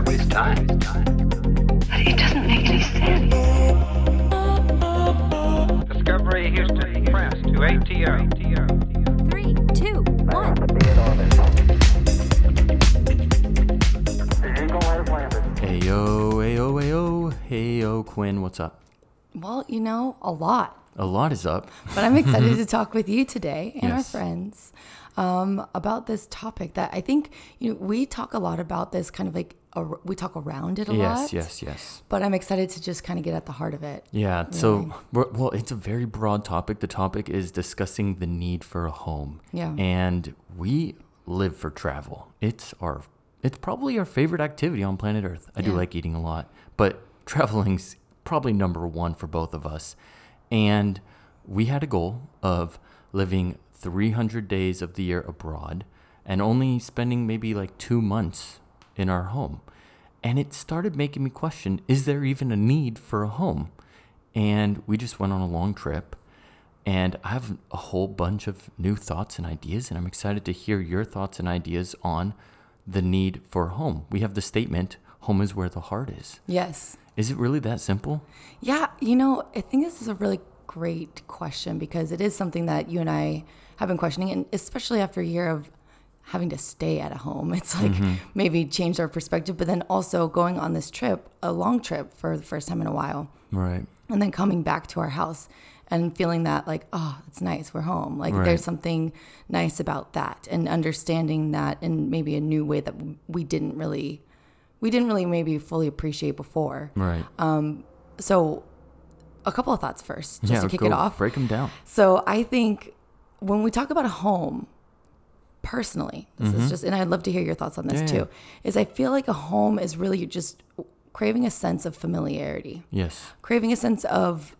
theoretically possible. Why waste time? But it doesn't make any sense. Discovery Houston Press to ATO. Three, two, one. Ayo, ayo, ayo, heyo, Quinn, what's up? Well, you know, a lot. A lot is up. But I'm excited to talk with you today and our friends um, about this topic that I think you know we talk a lot about this kind of like ar- we talk around it a Yes, lot. yes, yes. Yes. But I'm excited to just kind of get at the heart of it. Yeah, so, we're- well, it's a very broad topic. The topic is discussing the need for a home. Yeah. And we live for travel. It's our, it's probably our favorite activity on planet Earth. I do like eating a lot, but traveling's probably number one for both of us. And we had a goal of living 300 days of the year abroad and only spending maybe like two months in our home. And it started making me question is there even a need for a home? And we just went on a long trip. And I have a whole bunch of new thoughts and ideas. And I'm excited to hear your thoughts and ideas on the need for a home. We have the statement home is where the heart is. Yes. Is it really that simple? Yeah, you know, I think this is a really great question because it is something that you and I have been questioning, and especially after a year of having to stay at a home, it's like maybe changed our perspective. But then also going on this trip, a long trip for the first time in a while, Right. and then coming back to our house and feeling that like oh it's nice we're home like Right. there's something nice about that and understanding that in maybe a new way that we didn't really we didn't really maybe fully appreciate before Right. Um so a couple of thoughts first just to kick it off Break them down. so I think when we talk about a home, personally, this is just, and I'd love to hear your thoughts on this Mm-hmm. Yeah, too, is I feel like a home is really just craving a sense of familiarity, Yes. craving a sense of,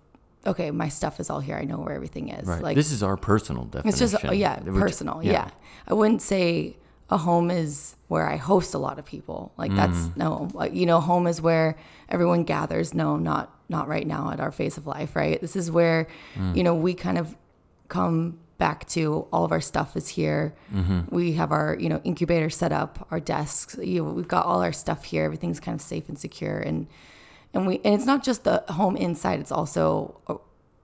okay, my stuff is all here. I know where everything is. Right. Like this is our personal definition. it's just, oh, yeah, ju- personal. Yeah. I wouldn't say a home is where I host a lot of people. Like that's Mm. no, you know, home is where everyone gathers. No, not, not right now at our phase of life, right? This is where, Mm. you know, we kind of come back to all of our stuff is here. Mm-hmm. We have our, you know, incubator set up, our desks, you know, we've got all our stuff here. Everything's kind of safe and secure. And, and we, and it's not just the home inside, it's also uh,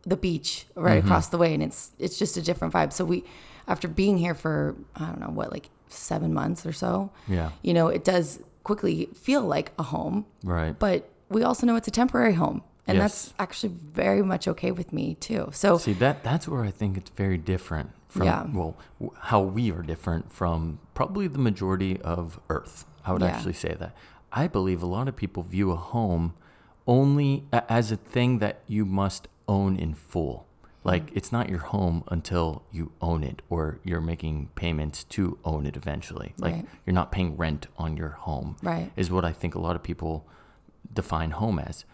the beach right Mm-hmm. across the way. And it's, it's just a different vibe. So we, after being here for, I don't know, what, like seven months or so, Yeah. you know, it does quickly feel like a home, Right. but we also know it's a temporary home. And Yes. that's actually very much okay with me too. So See that that's where I think it's very different from Yeah. well w- how we are different from probably the majority of Earth. I would Yeah. actually say that. I believe a lot of people view a home only as a thing that you must own in full. Like Mm. it's not your home until you own it or you're making payments to own it eventually. Like Right. you're not paying rent on your home. Right. Is what I think a lot of people define home as.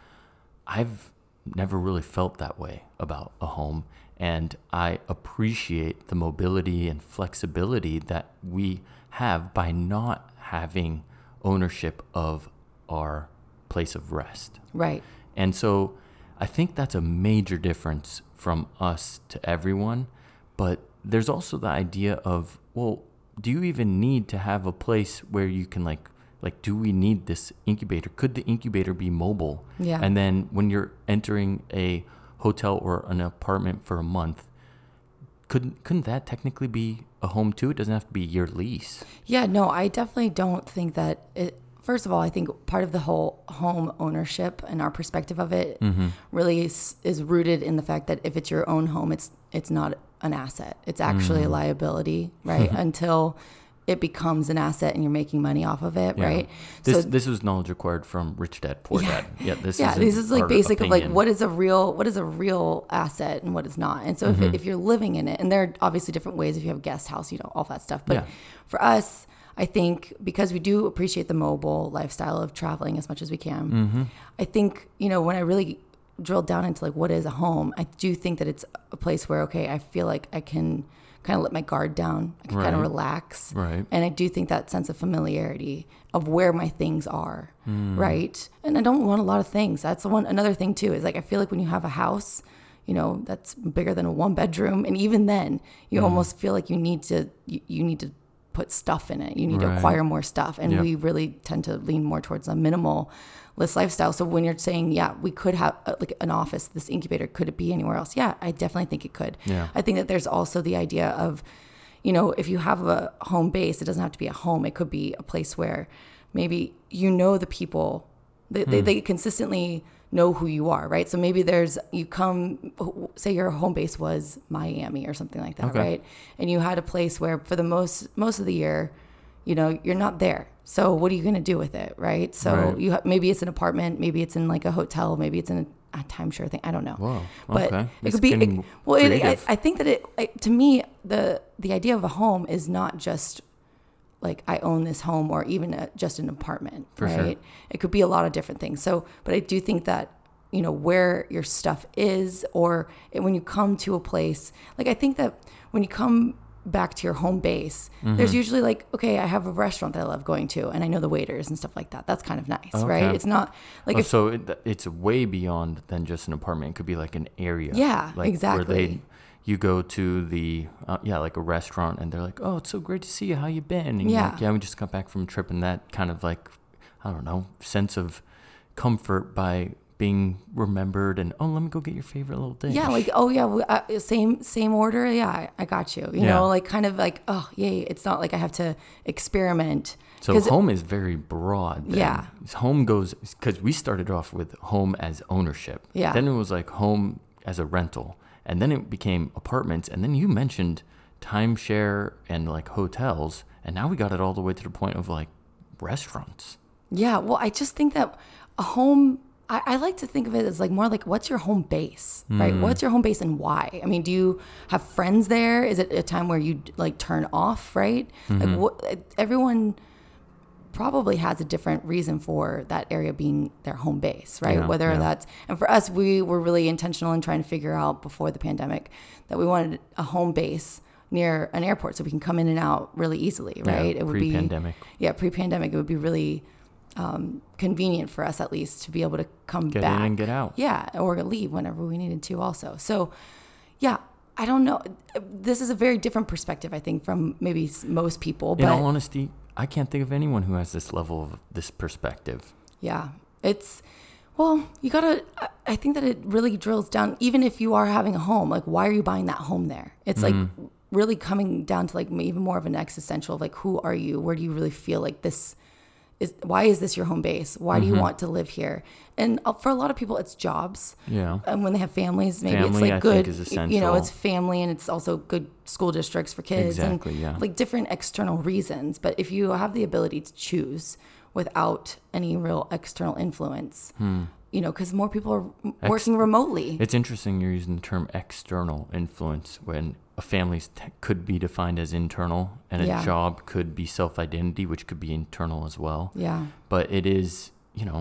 I've never really felt that way about a home, and I appreciate the mobility and flexibility that we have by not having ownership of our place of rest. right. And so I think that's a major difference from us to everyone. But there's also the idea of, well, do you even need to have a place where you can like like do we need this incubator? Could the incubator be mobile? Yeah. And then when you're entering a hotel or an apartment for a month, couldn't couldn't that technically be a home too? It doesn't have to be your lease. Yeah, no, I definitely don't think that it. First of all, I think part of the whole home ownership and our perspective of it Mm-hmm. really is, is rooted in the fact that if it's your own home, it's it's not an asset. It's actually Mm. a liability, right? Until it becomes an asset and you're making money off of it, Yeah. right? This so this was knowledge acquired from Rich Dad Poor Dad. Yeah, this yeah, isn't this is like basic of like what is a real what is a real asset and what is not. And so Mm-hmm. if, it, if you're living in it, and there are obviously different ways if you have a guest house, you know, all that stuff. But Yeah. for us, I think because we do appreciate the mobile lifestyle of traveling as much as we can, Mm-hmm. I think you know when I really drilled down into like what is a home, I do think that it's a place where okay, I feel like I can kind of let my guard down, I can kind of relax, Right. and I do think that sense of familiarity of where my things are, Hmm. right? And I don't want a lot of things. That's one another thing too is like I feel like when you have a house, you know, that's bigger than a one bedroom, and even then, you Hmm. almost feel like you need to you, you need to put stuff in it. You need to acquire more stuff. And Yeah. we really tend to lean more towards a minimalist lifestyle. So when you're saying, yeah, we could have uh, like an office, this incubator, could it be anywhere else? Yeah, I definitely think it could. Yeah. I think that there's also the idea of, you know, if you have a home base, it doesn't have to be a home. It could be a place where maybe you know the people, they, Hmm. they, they consistently know who you are, right? So maybe there's, you come, say your home base was Miami or something like that, Okay. right? And you had a place where for the most, most of the year, you know, you're not there. So what are you going to do with it, right? So Right. you ha- maybe it's an apartment, maybe it's in like a hotel, maybe it's in a, a timeshare thing. I don't know. Whoa, But okay. it could be. It, well, it, I. I think that it I, to me the the idea of a home is not just like I own this home or even a, just an apartment, For sure. right? It could be a lot of different things. So, but I do think that you know where your stuff is, or it, when you come to a place, like I think that when you come back to your home base, Mm-hmm. there's usually like, okay, I have a restaurant that I love going to, and I know the waiters and stuff like that. That's kind of nice, right? It's not like Oh, if so it, it's way beyond than just an apartment. It could be like an area. Yeah, like Where exactly. they, you go to the uh, yeah, like a restaurant, and they're like, "Oh, it's so great to see you. How you been?" And you're like, Yeah. yeah, we just got back from a trip, and that kind of like, I don't know, sense of comfort by being remembered, and oh, let me go get your favorite little thing Yeah, like oh yeah, we, uh, same same order. Yeah, I, I got you. You Yeah. know, like kind of like oh yay. It's not like I have to experiment. so home is very broad. then. Yeah. Home goes because we started off with home as ownership. Yeah. Then it was like home as a rental, and then it became apartments, and then you mentioned timeshare and like hotels, and now we got it all the way to the point of like restaurants. Yeah, well, I just think that a home. I, I like to think of it as like more like what's your home base, right? Hmm. What's your home base and why? I mean, do you have friends there? Is it a time where you like turn off, right? Like mm-hmm. what? Everyone probably has a different reason for that area being their home base, right? Yeah, Whether yeah. that's and for us, we were really intentional in trying to figure out before the pandemic that we wanted a home base near an airport so we can come in and out really easily, Yeah, right? it would be pre-pandemic. Yeah, pre-pandemic, it would be really um, convenient for us at least to be able to come Get back in and get out. yeah, or leave whenever we needed to, also. So, yeah, I don't know. This is a very different perspective, I think, from maybe most people. In But all honesty, I can't think of anyone who has this level of this perspective. yeah, it's well, you gotta. I- think that it really drills down. Even if you are having a home, like why are you buying that home there? It's like Mm-hmm. really coming down to like even more of an existential, like who are you? Where do you really feel like this? Is, why is this your home base? Why Mm-hmm. do you want to live here? And uh, for a lot of people, it's jobs. Yeah. and when they have families, maybe it's Family, like I good. think, is You know, it's family, and it's also good school districts for kids, Exactly, and yeah. like different external reasons. But if you have the ability to choose without any real external influence, you know, because more people are m- Ex- working remotely. It's interesting you're using the term external influence when a family could be defined as internal and a Yeah. job could be self identity, which could be internal as well. yeah, But it is, you know,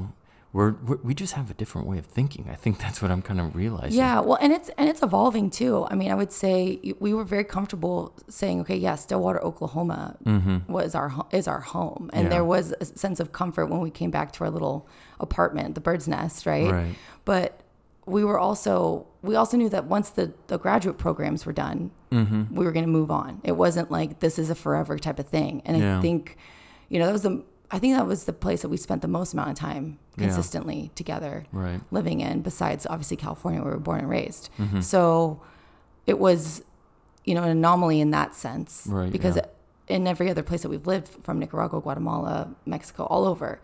we're, we're we just have a different way of thinking. I think that's what I'm kind of realizing. yeah. Well, and it's and it's evolving too. I mean, I would say we were very comfortable saying, okay, yes, Stillwater, Oklahoma was our is our home, and Mm-hmm. Yeah. there was a sense of comfort when we came back to our little apartment, the bird's nest, right? Right. But we were also we also knew that once the the graduate programs were done, Mm-hmm. we were going to move on. It wasn't like this is a forever type of thing. And Yeah. I think, you know, that was the I think that was the place that we spent the most amount of time Yeah. consistently together Right. living in. Besides, obviously California, where we were born and raised. Mm-hmm. So it was, you know, an anomaly in that sense. Right, Because yeah. in every other place that we've lived, from Nicaragua, Guatemala, Mexico, all over,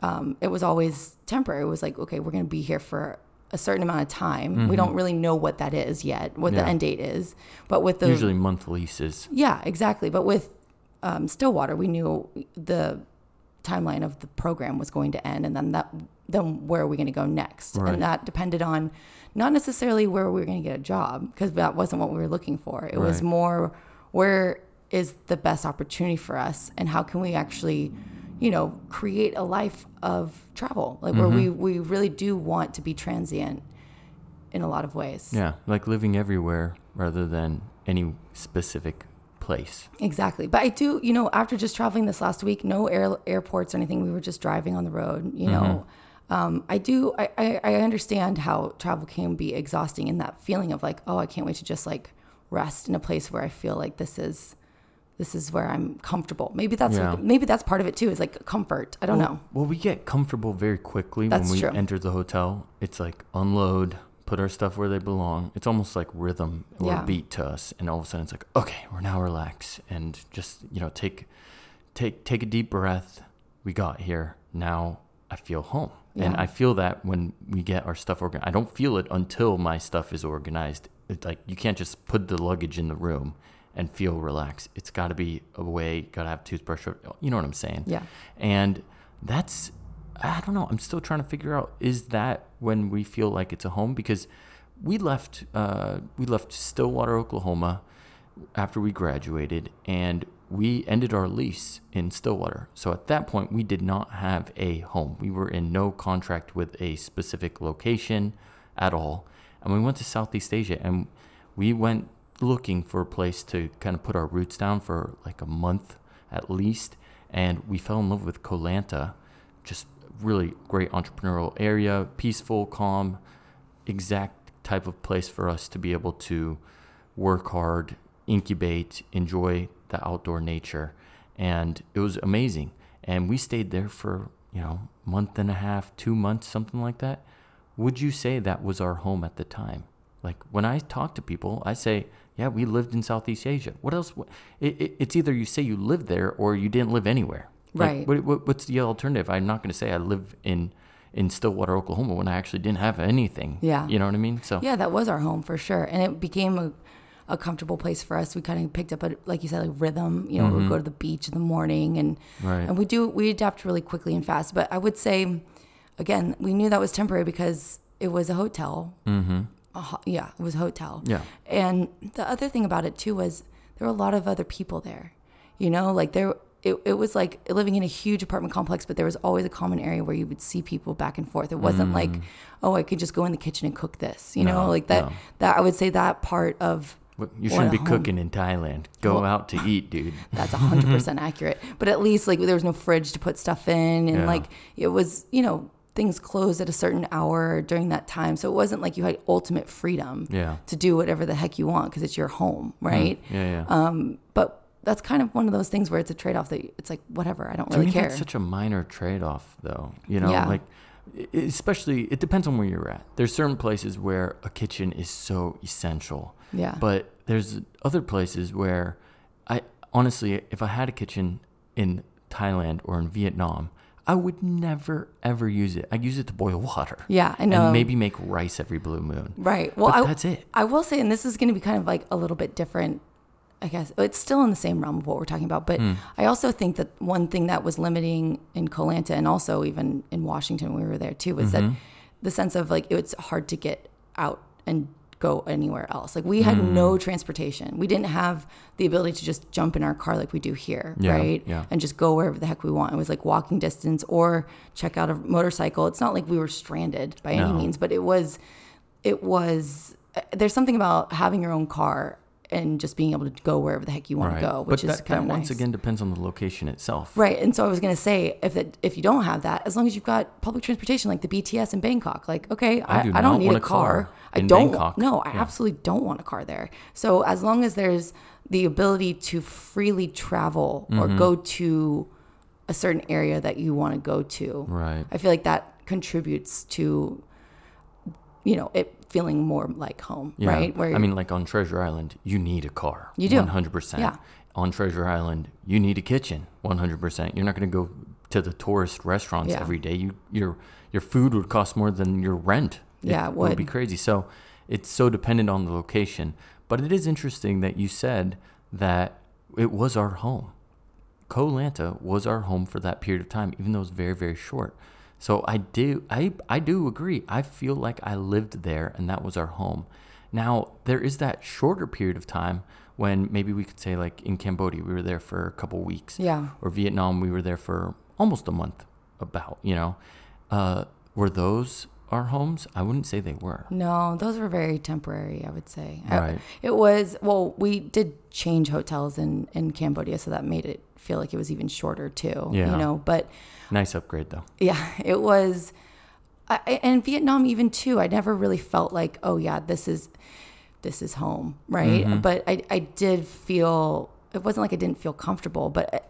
um, it was always temporary. It was like, okay, we're going to be here for a certain amount of time. We don't really know what that is yet, what the Mm-hmm. End date is. But with the Usually month leases. yeah, exactly. But with um, Stillwater, we knew the timeline of the program was going to end, and then that then where are we going to go next? Right. And that depended on not necessarily where we were going to get a job because that wasn't what we were looking for. It was more where is the best opportunity for us, and how can we actually, you know, create a life of travel, like where we Mm-hmm. we really do want to be transient in a lot of ways. Yeah. Like living everywhere rather than any specific place. Exactly. But I do, you know, after just traveling this last week, no air, airports or anything, we were just driving on the road, you know. Um, I do, I, I, I understand how travel can be exhausting and that feeling of like, oh, I can't wait to just like rest in a place where I feel like this is, this is where I'm comfortable. Maybe that's Yeah. maybe that's part of it too. Is like comfort. I don't know. Well, we get comfortable very quickly That's when we true. enter the hotel. It's like unload, put our stuff where they belong. It's almost like rhythm or Yeah. beat to us, and all of a sudden it's like, okay, we're now relaxed and just you know take take take a deep breath. We got here. Now I feel home, and I feel that when we get our stuff organized. I don't feel it until my stuff is organized. It's like you can't just put the luggage in the room and feel relaxed. It's got to be away. Got to have toothbrush. You know what I'm saying? Yeah. And that's, I don't know. I'm still trying to figure out is that when we feel like it's a home? Because we left, uh, we left Stillwater, Oklahoma after we graduated and we ended our lease in Stillwater. So at that point, we did not have a home. We were in no contract with a specific location at all. And we went to Southeast Asia and we went looking for a place to kind of put our roots down for like a month at least. And we fell in love with Koh Lanta, just really great entrepreneurial area, peaceful, calm, exact type of place for us to be able to work hard, incubate, enjoy the outdoor nature. And it was amazing. And we stayed there for, you know, month and a half, two months, something like that. Would you say that was our home at the time? Like when I talk to people, I say, yeah, we lived in Southeast Asia. What else? It, it, it's either you say you lived there or you didn't live anywhere. Like, Right. what, what, what's the alternative? I'm not going to say I live in in Stillwater, Oklahoma, when I actually didn't have anything. Yeah. You know what I mean? So Yeah, that was our home for sure, and it became a, a comfortable place for us. We kind of picked up a like you said, like rhythm. You know, Mm-hmm. we'd go to the beach in the morning, and Right. and we do we adapt really quickly and fast. But I would say, again, we knew that was temporary because it was a hotel. Mm-hmm. Yeah, it was a hotel. Yeah. And the other thing about it too was there were a lot of other people there. You know, like there it, it was like living in a huge apartment complex, but there was always a common area where you would see people back and forth. It wasn't like, oh, I could just go in the kitchen and cook this. You know, Mm. Like that no. that I would say that part of you shouldn't be home- cooking in Thailand. Go Well- out to eat, dude. That's 100% accurate. But at least like there was no fridge to put stuff in and Yeah. like it was, you know, things closed at a certain hour during that time. So it wasn't like you had ultimate freedom Yeah. to do whatever the heck you want because it's your home, right? Yeah, yeah. Um, but that's kind of one of those things where it's a trade off that it's like whatever, I don't really care. that's such a minor trade-off, though. You know, Yeah. like especially it depends on where you're at. There's certain places where a kitchen is so essential. Yeah. But there's other places where I honestly, if I had a kitchen in Thailand or in Vietnam, I would never ever use it. I use it to boil water. Yeah, I know. And maybe make rice every blue moon. Right. Well, I, that's it. I will say, and this is going to be kind of like a little bit different. I guess it's still in the same realm of what we're talking about, but Hmm. I also think that one thing that was limiting in Koh Lanta and also even in Washington when we were there too was Mm-hmm. that the sense of like it's hard to get out and go anywhere else. Like we had Hmm. no transportation. We didn't have the ability to just jump in our car like we do here, Yeah, right? yeah. And just go wherever the heck we want. It was like walking distance or check out a motorcycle. It's not like we were stranded by any means, but it was it was there's something about having your own car and just being able to go wherever the heck you want Right. to go, which but is that, kind that of once nice. again depends on the location itself. Right, and so I was gonna say if it, if you don't have that, as long as you've got public transportation like the BTS in Bangkok, like okay, I I, do I, don't need want a car. car I don't. Bangkok. No, I Yeah. absolutely don't want a car there. So as long as there's the ability to freely travel or Mm-hmm. go to a certain area that you want to go to, Right. I feel like that contributes to you know it feeling more like home, Yeah. right? I mean, like on Treasure Island, you need a car. You do. 100%. Yeah. On Treasure Island, you need a kitchen. 100%. You're not going to go to the tourist restaurants Yeah. every day. You your your food would cost more than your rent. Yeah, it would be crazy. So, it's so dependent on the location. But it is interesting that you said that it was our home. Koh Lanta was our home for that period of time, even though it was very, very short. So I do, I, I do agree. I feel like I lived there, and that was our home. Now there is that shorter period of time when maybe we could say, like in Cambodia, we were there for a couple weeks. Yeah. Or Vietnam, we were there for almost a month. About you know, uh, were those our homes? I wouldn't say they were. No, those were very temporary, I would say. I- Right. it was, well, we did change hotels in, in Cambodia, so that made it feel like it was even shorter too. Yeah. You know, but Nice upgrade though. yeah, it was, I, and Vietnam even too, I never really felt like, oh yeah, this is, this is home, right? Mm-hmm. But I, I did feel it wasn't like I didn't feel comfortable, but I,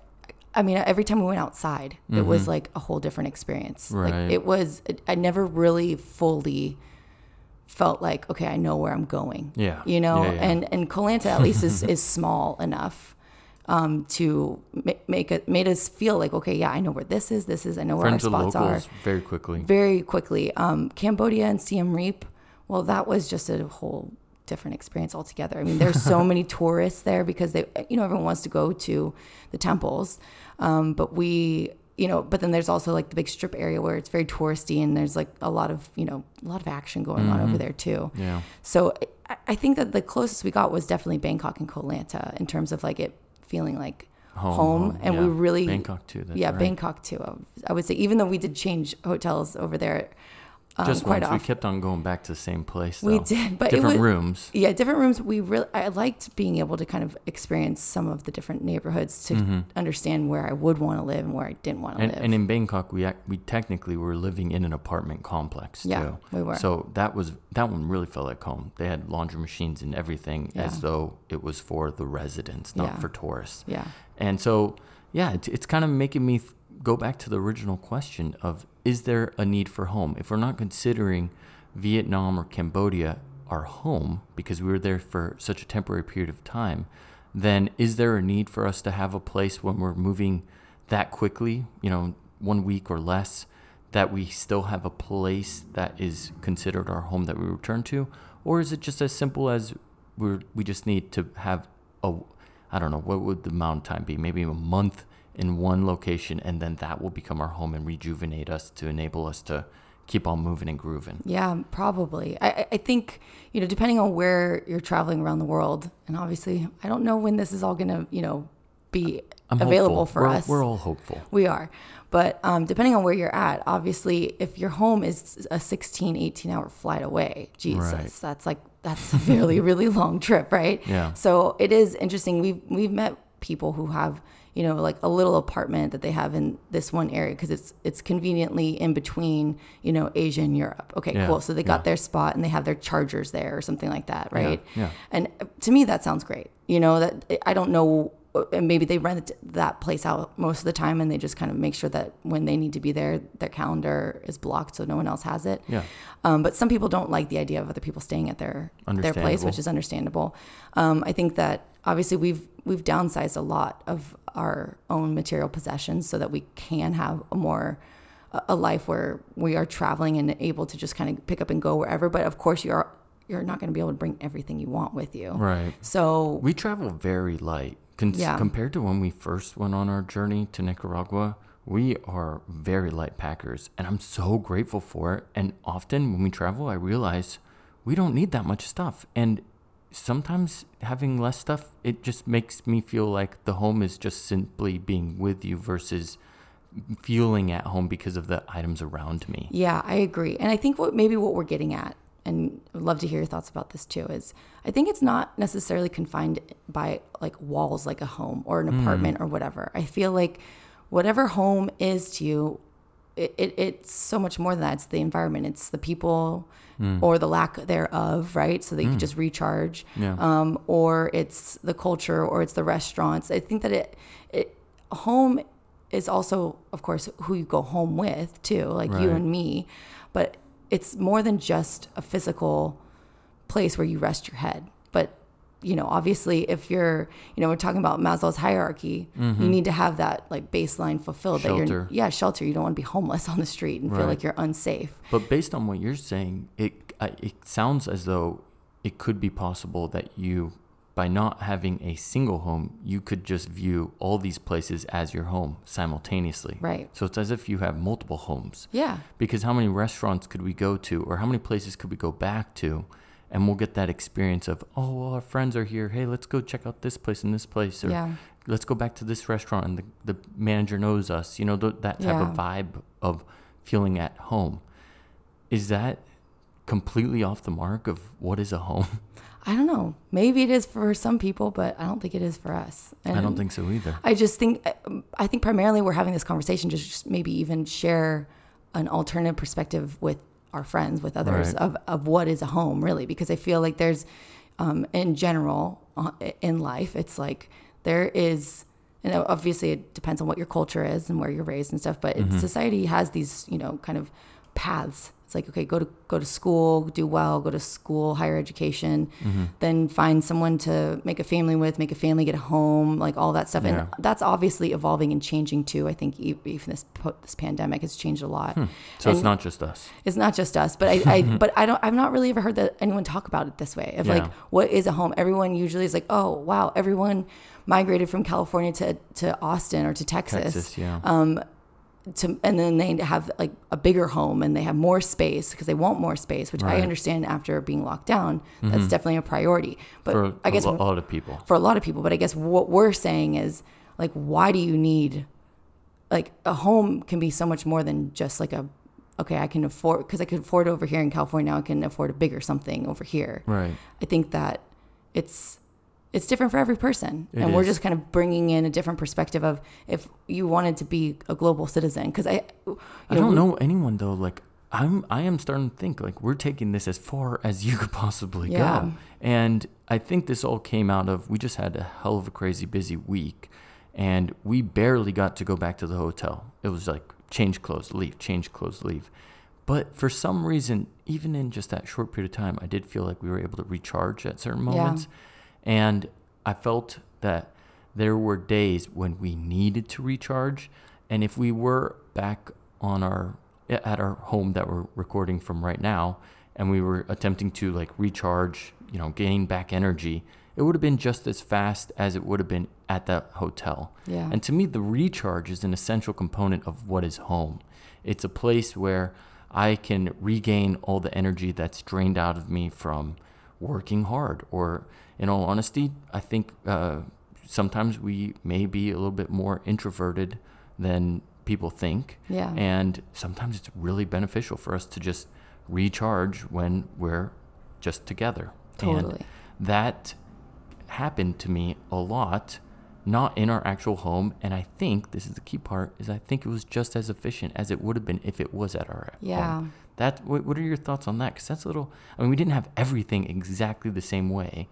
I mean, every time we went outside, it was like a whole different experience. Mm-hmm. Right. Like it was, I never really fully felt like, okay, I know where I'm going. Yeah. You know, Yeah, yeah. and, and Koh Lanta at least is, is small enough um, to ma- make it, made us feel like, okay, yeah, I know where this is, this is, I know where Friends our spots are very quickly. very quickly. Um, Cambodia and Siem Reap, well, that was just a whole different experience altogether. I mean, there's so many tourists there because they, you know, everyone wants to go to the temples. Um, but we, you know, but then there's also like the big strip area where it's very touristy and there's like a lot of, you know, a lot of action going on over there too. Yeah. So I, I think that the closest we got was definitely Bangkok and Koh Lanta in terms of like it feeling like Home, home, and yeah. we really Bangkok too, that's yeah, right. Bangkok too. I would say even though we did change hotels over there, um, Just quite once, we kept on going back to the same place. We did, but different was- rooms. Yeah, different rooms. We really, I liked being able to kind of experience some of the different neighborhoods to understand where I would want to live and where I didn't want to Mm-hmm. And, live. and in Bangkok, we we technically were living in an apartment complex Yeah, too. we were. So that was that one really felt like home. They had laundry machines and everything, Yeah. as though it was for the residents, not Yeah. for tourists. yeah, And so, yeah, it's, it's kind of making me th- go back to the original question of is there a need for home? If we're not considering Vietnam or Cambodia our home because we were there for such a temporary period of time, then is there a need for us to have a place when we're moving that quickly, you know, one week or less, that we still have a place that is considered our home that we return to? Or is it just as simple as we're, we just need to have a, I don't know, what would the amount of time be? Maybe a month in one location, and then that will become our home and rejuvenate us to enable us to keep on moving and grooving. yeah, probably. I, I- think you know, depending on where you're traveling around the world, and obviously, I don't know when this is all gonna, you know, be I'm available hopeful. for We're- us. We're all hopeful. We are. But um, depending on where you're at, obviously, if your home is a 16, 18 hour flight away, Jesus, Right. that's like, that's a really, really long trip, right? Yeah. So it is interesting. We've, we've met people who have, you know, like a little apartment that they have in this one area because it's, it's conveniently in between, you know, Asia and Europe. Okay, Yeah, cool. So they got yeah. their spot and they have their chargers there or something like that, right? yeah. And uh, to me, that sounds great. You know, that I don't know, and maybe they rent that place out most of the time, and they just kind of make sure that when they need to be there, their calendar is blocked so no one else has it. Yeah. Um, but some people don't like the idea of other people staying at their their place, which is understandable. Um, I think that obviously we've we've downsized a lot of our own material possessions so that we can have a more a- life where we are traveling and able to just kind of pick up and go wherever. But of course, you're you're not going to be able to bring everything you want with you. Right. So We travel very light. Con- Yeah. Compared to when we first went on our journey to Nicaragua, we are very light packers. And I'm so grateful for it. And often when we travel, I realize we don't need that much stuff. And sometimes having less stuff, it just makes me feel like the home is just simply being with you versus feeling at home because of the items around me. Yeah, I agree. And I think what maybe what we're getting at, and I'd love to hear your thoughts about this too, is I think it's not necessarily confined by like walls like a home or an hmm. apartment or whatever. I feel like whatever home is to you, it, it, it's so much more than that. It's the environment, it's the people hmm. or the lack thereof, right? So that you can hmm. just recharge. Yeah. Um, or it's the culture or it's the restaurants. I think that it, it home is also, of course, who you go home with too, like you and me. But it's more than just a physical place where you rest your head. But you know, obviously, if you're, you know, we're talking about Maslow's hierarchy, you need to have that like baseline fulfilled. That Mm-hmm. Shelter. you're, yeah, shelter. You don't want to be homeless on the street and feel like you're unsafe. But based on what you're saying, it it sounds as though it could be possible that you, by not having a single home, you could just view all these places as your home simultaneously. Right. So it's as if you have multiple homes. Yeah. Because how many restaurants could we go to, or how many places could we go back to, and we'll get that experience of, oh, well, our friends are here. Hey, let's go check out this place and this place, or Yeah. let's go back to this restaurant, and the, the manager knows us. You know, th- that type of vibe of feeling at home. Is that completely off the mark of what is a home? I don't know. Maybe it is for some people, but I don't think it is for us. I don't think so either. I just think I think primarily we're having this conversation just, just maybe even share an alternative perspective with our friends, with others Right. of, of what is a home really, because I feel like there's um, in general uh, in life, it's like there is and obviously it depends on what your culture is and where you're raised and stuff but it, society has these you know kind of paths it's like okay go to go to school do well go to school higher education then find someone to make a family with make a family get a home like all that stuff Yeah. and that's obviously evolving and changing too i think even this this pandemic has changed a lot So it's not just us. it's not just us, but I, I but I don't I've not really ever heard that anyone talk about it this way. Of like what is a home? Everyone usually is like, oh wow, everyone migrated from California to, to Austin or to Texas. Texas, yeah. uh, To, and then they have like a bigger home and they have more space because they want more space, which I understand after being locked down. That's mm-hmm. definitely a priority. But for I guess a lot of people. for a lot of people. But I guess what we're saying is like, why do you need like a home can be so much more than just like a okay, I can afford because I could afford over here in California. Now I can afford a bigger something over here. Right. I think that it's it's different for every person, It and we're just kind of bringing in a different perspective of if you wanted to be a global citizen. Because I, I don't we- know anyone though. Like I'm, I am starting to think like we're taking this as far as you could possibly Yeah. go. And I think this all came out of we just had a hell of a crazy busy week, and we barely got to go back to the hotel. It was like change clothes, leave, change clothes, leave. But for some reason, even in just that short period of time, I did feel like we were able to recharge at certain moments Yeah. And I felt that there were days when we needed to recharge. And if we were back on our at our home that we're recording from right now and we were attempting to like recharge, you know, gain back energy, it would have been just as fast as it would have been at that hotel. Yeah. And to me the recharge is an essential component of what is home. It's a place where I can regain all the energy that's drained out of me from working hard. Or, in all honesty, I think uh, sometimes we may be a little bit more introverted than people think. Yeah. And sometimes it's really beneficial for us to just recharge when we're just together. Totally. And that happened to me a lot not in our actual home and i think this is the key part is i think it was just as efficient as it would have been if it was at our Yeah. home that what, what are your thoughts on that because that's a little i mean we didn't have everything exactly the same way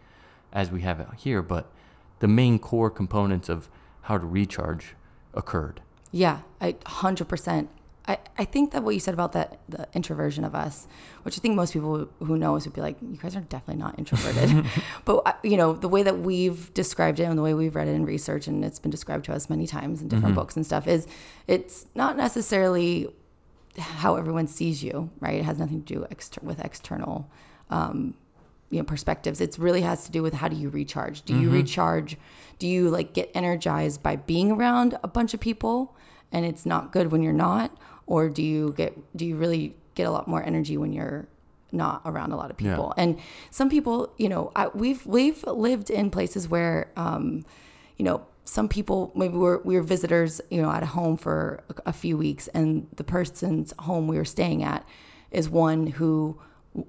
as we have it here but the main core components of how to recharge occurred Yeah, I hundred percent. I, I think that what you said about that the introversion of us, which I think most people who know us would be like, you guys are definitely not introverted. but uh, you know the way that we've described it and the way we've read it in research, and it's been described to us many times in different books and stuff, is it's not necessarily how everyone sees you, right? It has nothing to do exter- with external um, you know perspectives. It really has to do with how do you recharge? Do you recharge? Do you like get energized by being around a bunch of people and it's not good when you're not? Or do you get do you really get a lot more energy when you're not around a lot of Yeah. people? And some people you know I, we've we've lived in places where um you know some people maybe we're we were visitors you know at a home for a, a few weeks and the person's home we were staying at is one who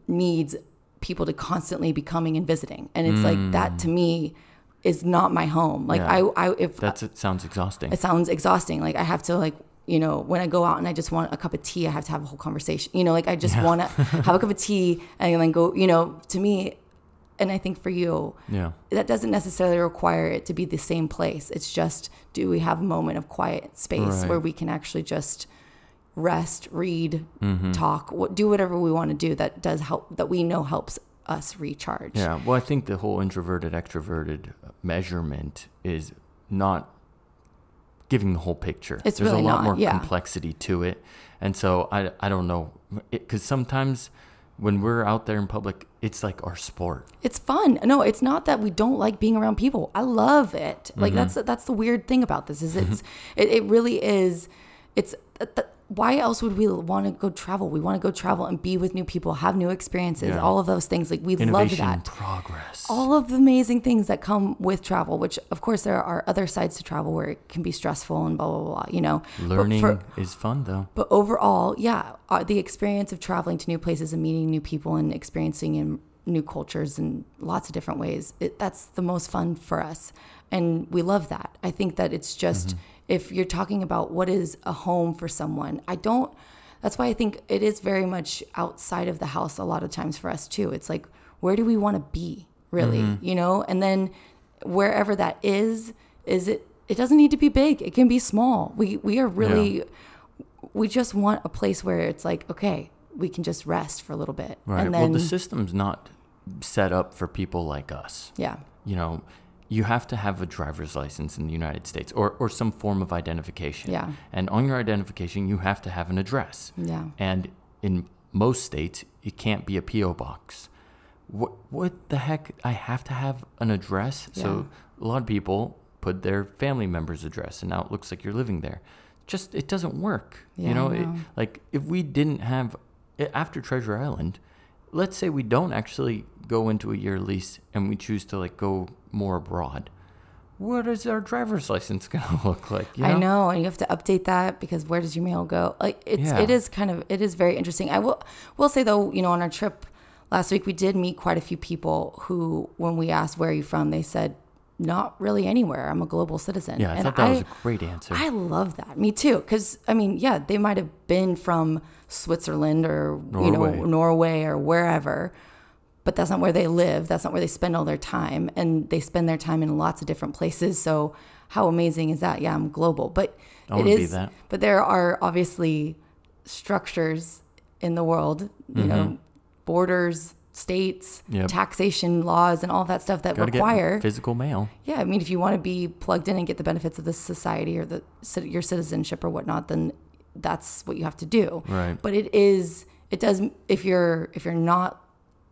needs people to constantly be coming and visiting. And it's like that mm. to me is not my home. Like Yeah. i i if that's it sounds exhausting. It sounds exhausting. Like i have to like you know when i go out and i just want a cup of tea i have to have a whole conversation. You know like i just want to have a cup of tea and then go you know to me and i think for you yeah that doesn't necessarily require it to be the same place. It's just do we have a moment of quiet space Right. where we can actually just rest, read, Mm-hmm. talk, do whatever we want to do that does help that we know helps us recharge. Yeah, well, I think the whole introverted extroverted measurement is not giving the whole picture. It's There's really a lot not, more yeah. complexity to it, and so I I don't know because sometimes when we're out there in public, it's like our sport. It's fun. No, it's not that we don't like being around people. I love it. Like that's Mm-hmm. that's the weird thing about this is it's it, it really is it's th- why else would we want to go travel? We want to go travel and be with new people, have new experiences, Yeah. all of those things. Like we love Innovation, that. progress. all of the amazing things that come with travel, which of course there are other sides to travel where it can be stressful and blah blah blah. You know, Learning for- is fun though. but overall, yeah, uh, the experience of traveling to new places and meeting new people and experiencing in new cultures in lots of different ways, it, that's the most fun for us. And we love that. I think that it's just, if you're talking about what is a home for someone, I don't, that's why I think it is very much outside of the house a lot of times for us too. It's like, where do we want to be really, mm-hmm. you know? And then wherever that is, is it it doesn't need to be big. It can be small. We we are really we just want a place where it's like, okay, we can just rest for a little bit. Right. And well, the system's not set up for people like us. yeah. You know, you have to have a driver's license in the United States or, or some form of identification. Yeah. And on your identification, you have to have an address. Yeah. And in most states, it can't be a P.O. box. What, what the heck? I have to have an address? Yeah. So a lot of people put their family member's address, and now it looks like you're living there. Just, it doesn't work. Yeah, you know, I It, like if we didn't have, after Treasure Island, let's say we don't actually go into a year lease and we choose to like go more abroad. What is our driver's license gonna look like? you I know, and you have to update that because where does your mail go? Like it's Yeah. it is kind of it is very interesting. I will will say though, you know, on our trip last week we did meet quite a few people who when we asked where are you from, they said not really anywhere. I'm a global citizen. Yeah, I And thought that was a great answer. I love that. Me too. Because I mean, yeah, they might have been from Switzerland or you know Norway or wherever, but that's not where they live. That's not where they spend all their time, and they spend their time in lots of different places. So how amazing is that? Yeah, I'm global, but I it that. But there are obviously structures in the world. You know, borders. States, Mm-hmm. Yep. taxation laws, and all that stuff that Gotta require physical mail. yeah, I mean, if you want to be plugged in and get the benefits of the society or the your citizenship or whatnot, then that's what you have to do. Right. But it is, it does. If you're if you're not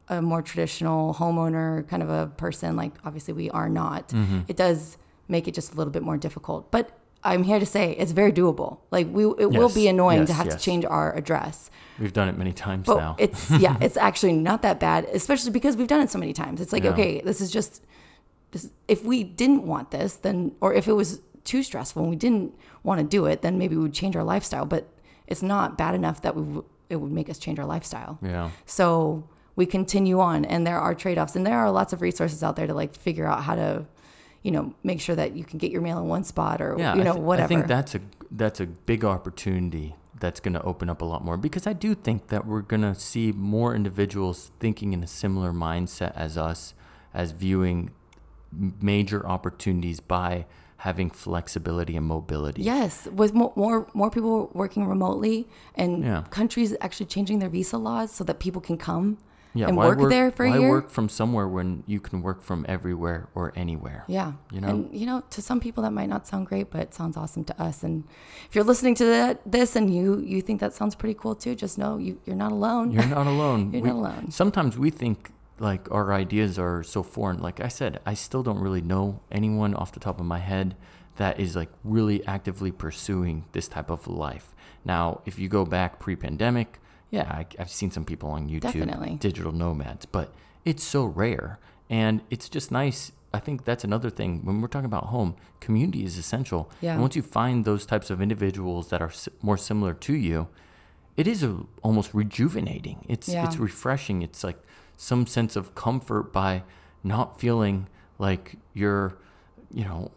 a more traditional homeowner kind of a person, like obviously we are not, Mm-hmm. it does make it just a little bit more difficult. But I'm here to say it's very doable. Like we, it will be annoying to have yes. to change our address. We've done it many times But now. it's yeah, it's actually not that bad, especially because we've done it so many times. It's like, Yeah. okay, this is just this, if we didn't want this, then or if it was too stressful and we didn't want to do it, then maybe we would change our lifestyle. But it's not bad enough that we w- it would make us change our lifestyle. yeah. So we continue on, and there are trade offs, and there are lots of resources out there to like figure out how to, you know, make sure that you can get your mail in one spot or Yeah, you I know whatever. I think that's a that's a big opportunity that's going to open up a lot more because I do think that we're going to see more individuals thinking in a similar mindset as us, as viewing major opportunities by having flexibility and mobility. Yes, with mo- more more people working remotely and Yeah. countries actually changing their visa laws so that people can come Yeah, and why work, there for a year. work from somewhere when you can work from everywhere or anywhere? Yeah, You know? and you know, to some people that might not sound great, but it sounds awesome to us. And if you're listening to that this and you you think that sounds pretty cool too, just know you you're not alone. You're not alone. You're We- not alone. Sometimes we think like our ideas are so foreign. Like I said, I still don't really know anyone off the top of my head that is like really actively pursuing this type of life. Now, if you go back pre-pandemic, yeah, I, I've seen some people on YouTube, Definitely. digital nomads, but it's so rare, and it's just nice. I think that's another thing when we're talking about home. Community is essential. Yeah. And once you find those types of individuals that are more similar to you, it is a, almost rejuvenating. It's Yeah. it's refreshing. It's like some sense of comfort by not feeling like you're, you know,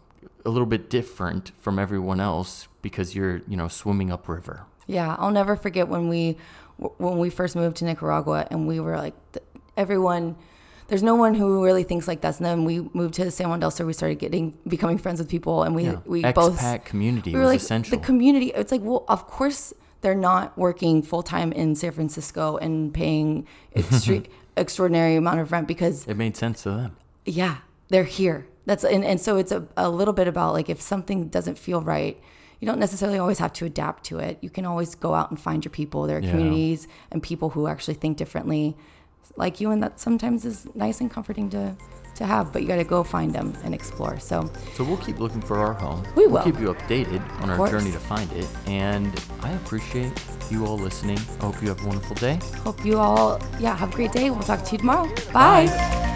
a little bit different from everyone else because you're, you know, swimming upriver. Yeah, I'll never forget when we when we first moved to Nicaragua and we were like everyone there's no one who really thinks like us. And then we moved to San Juan del Sur. We started getting becoming friends with people, and we Yeah. we Expat both community we were was like essential. the community. It's like well, of course they're not working full time in San Francisco and paying extre- extraordinary amount of rent because it made sense to them. yeah, they're here. That's and, and so it's a, a little bit about like if something doesn't feel right, you don't necessarily always have to adapt to it. You can always go out and find your people. There are Yeah. communities and people who actually think differently, like you, and that sometimes is nice and comforting to to have. But you got to go find them and explore. So So we'll keep looking for our home. We We'll keep you updated on our course. journey to find it. And I appreciate you all listening. I hope you have a wonderful day. hope you all yeah have a great day. We'll talk to you tomorrow. Bye. Three,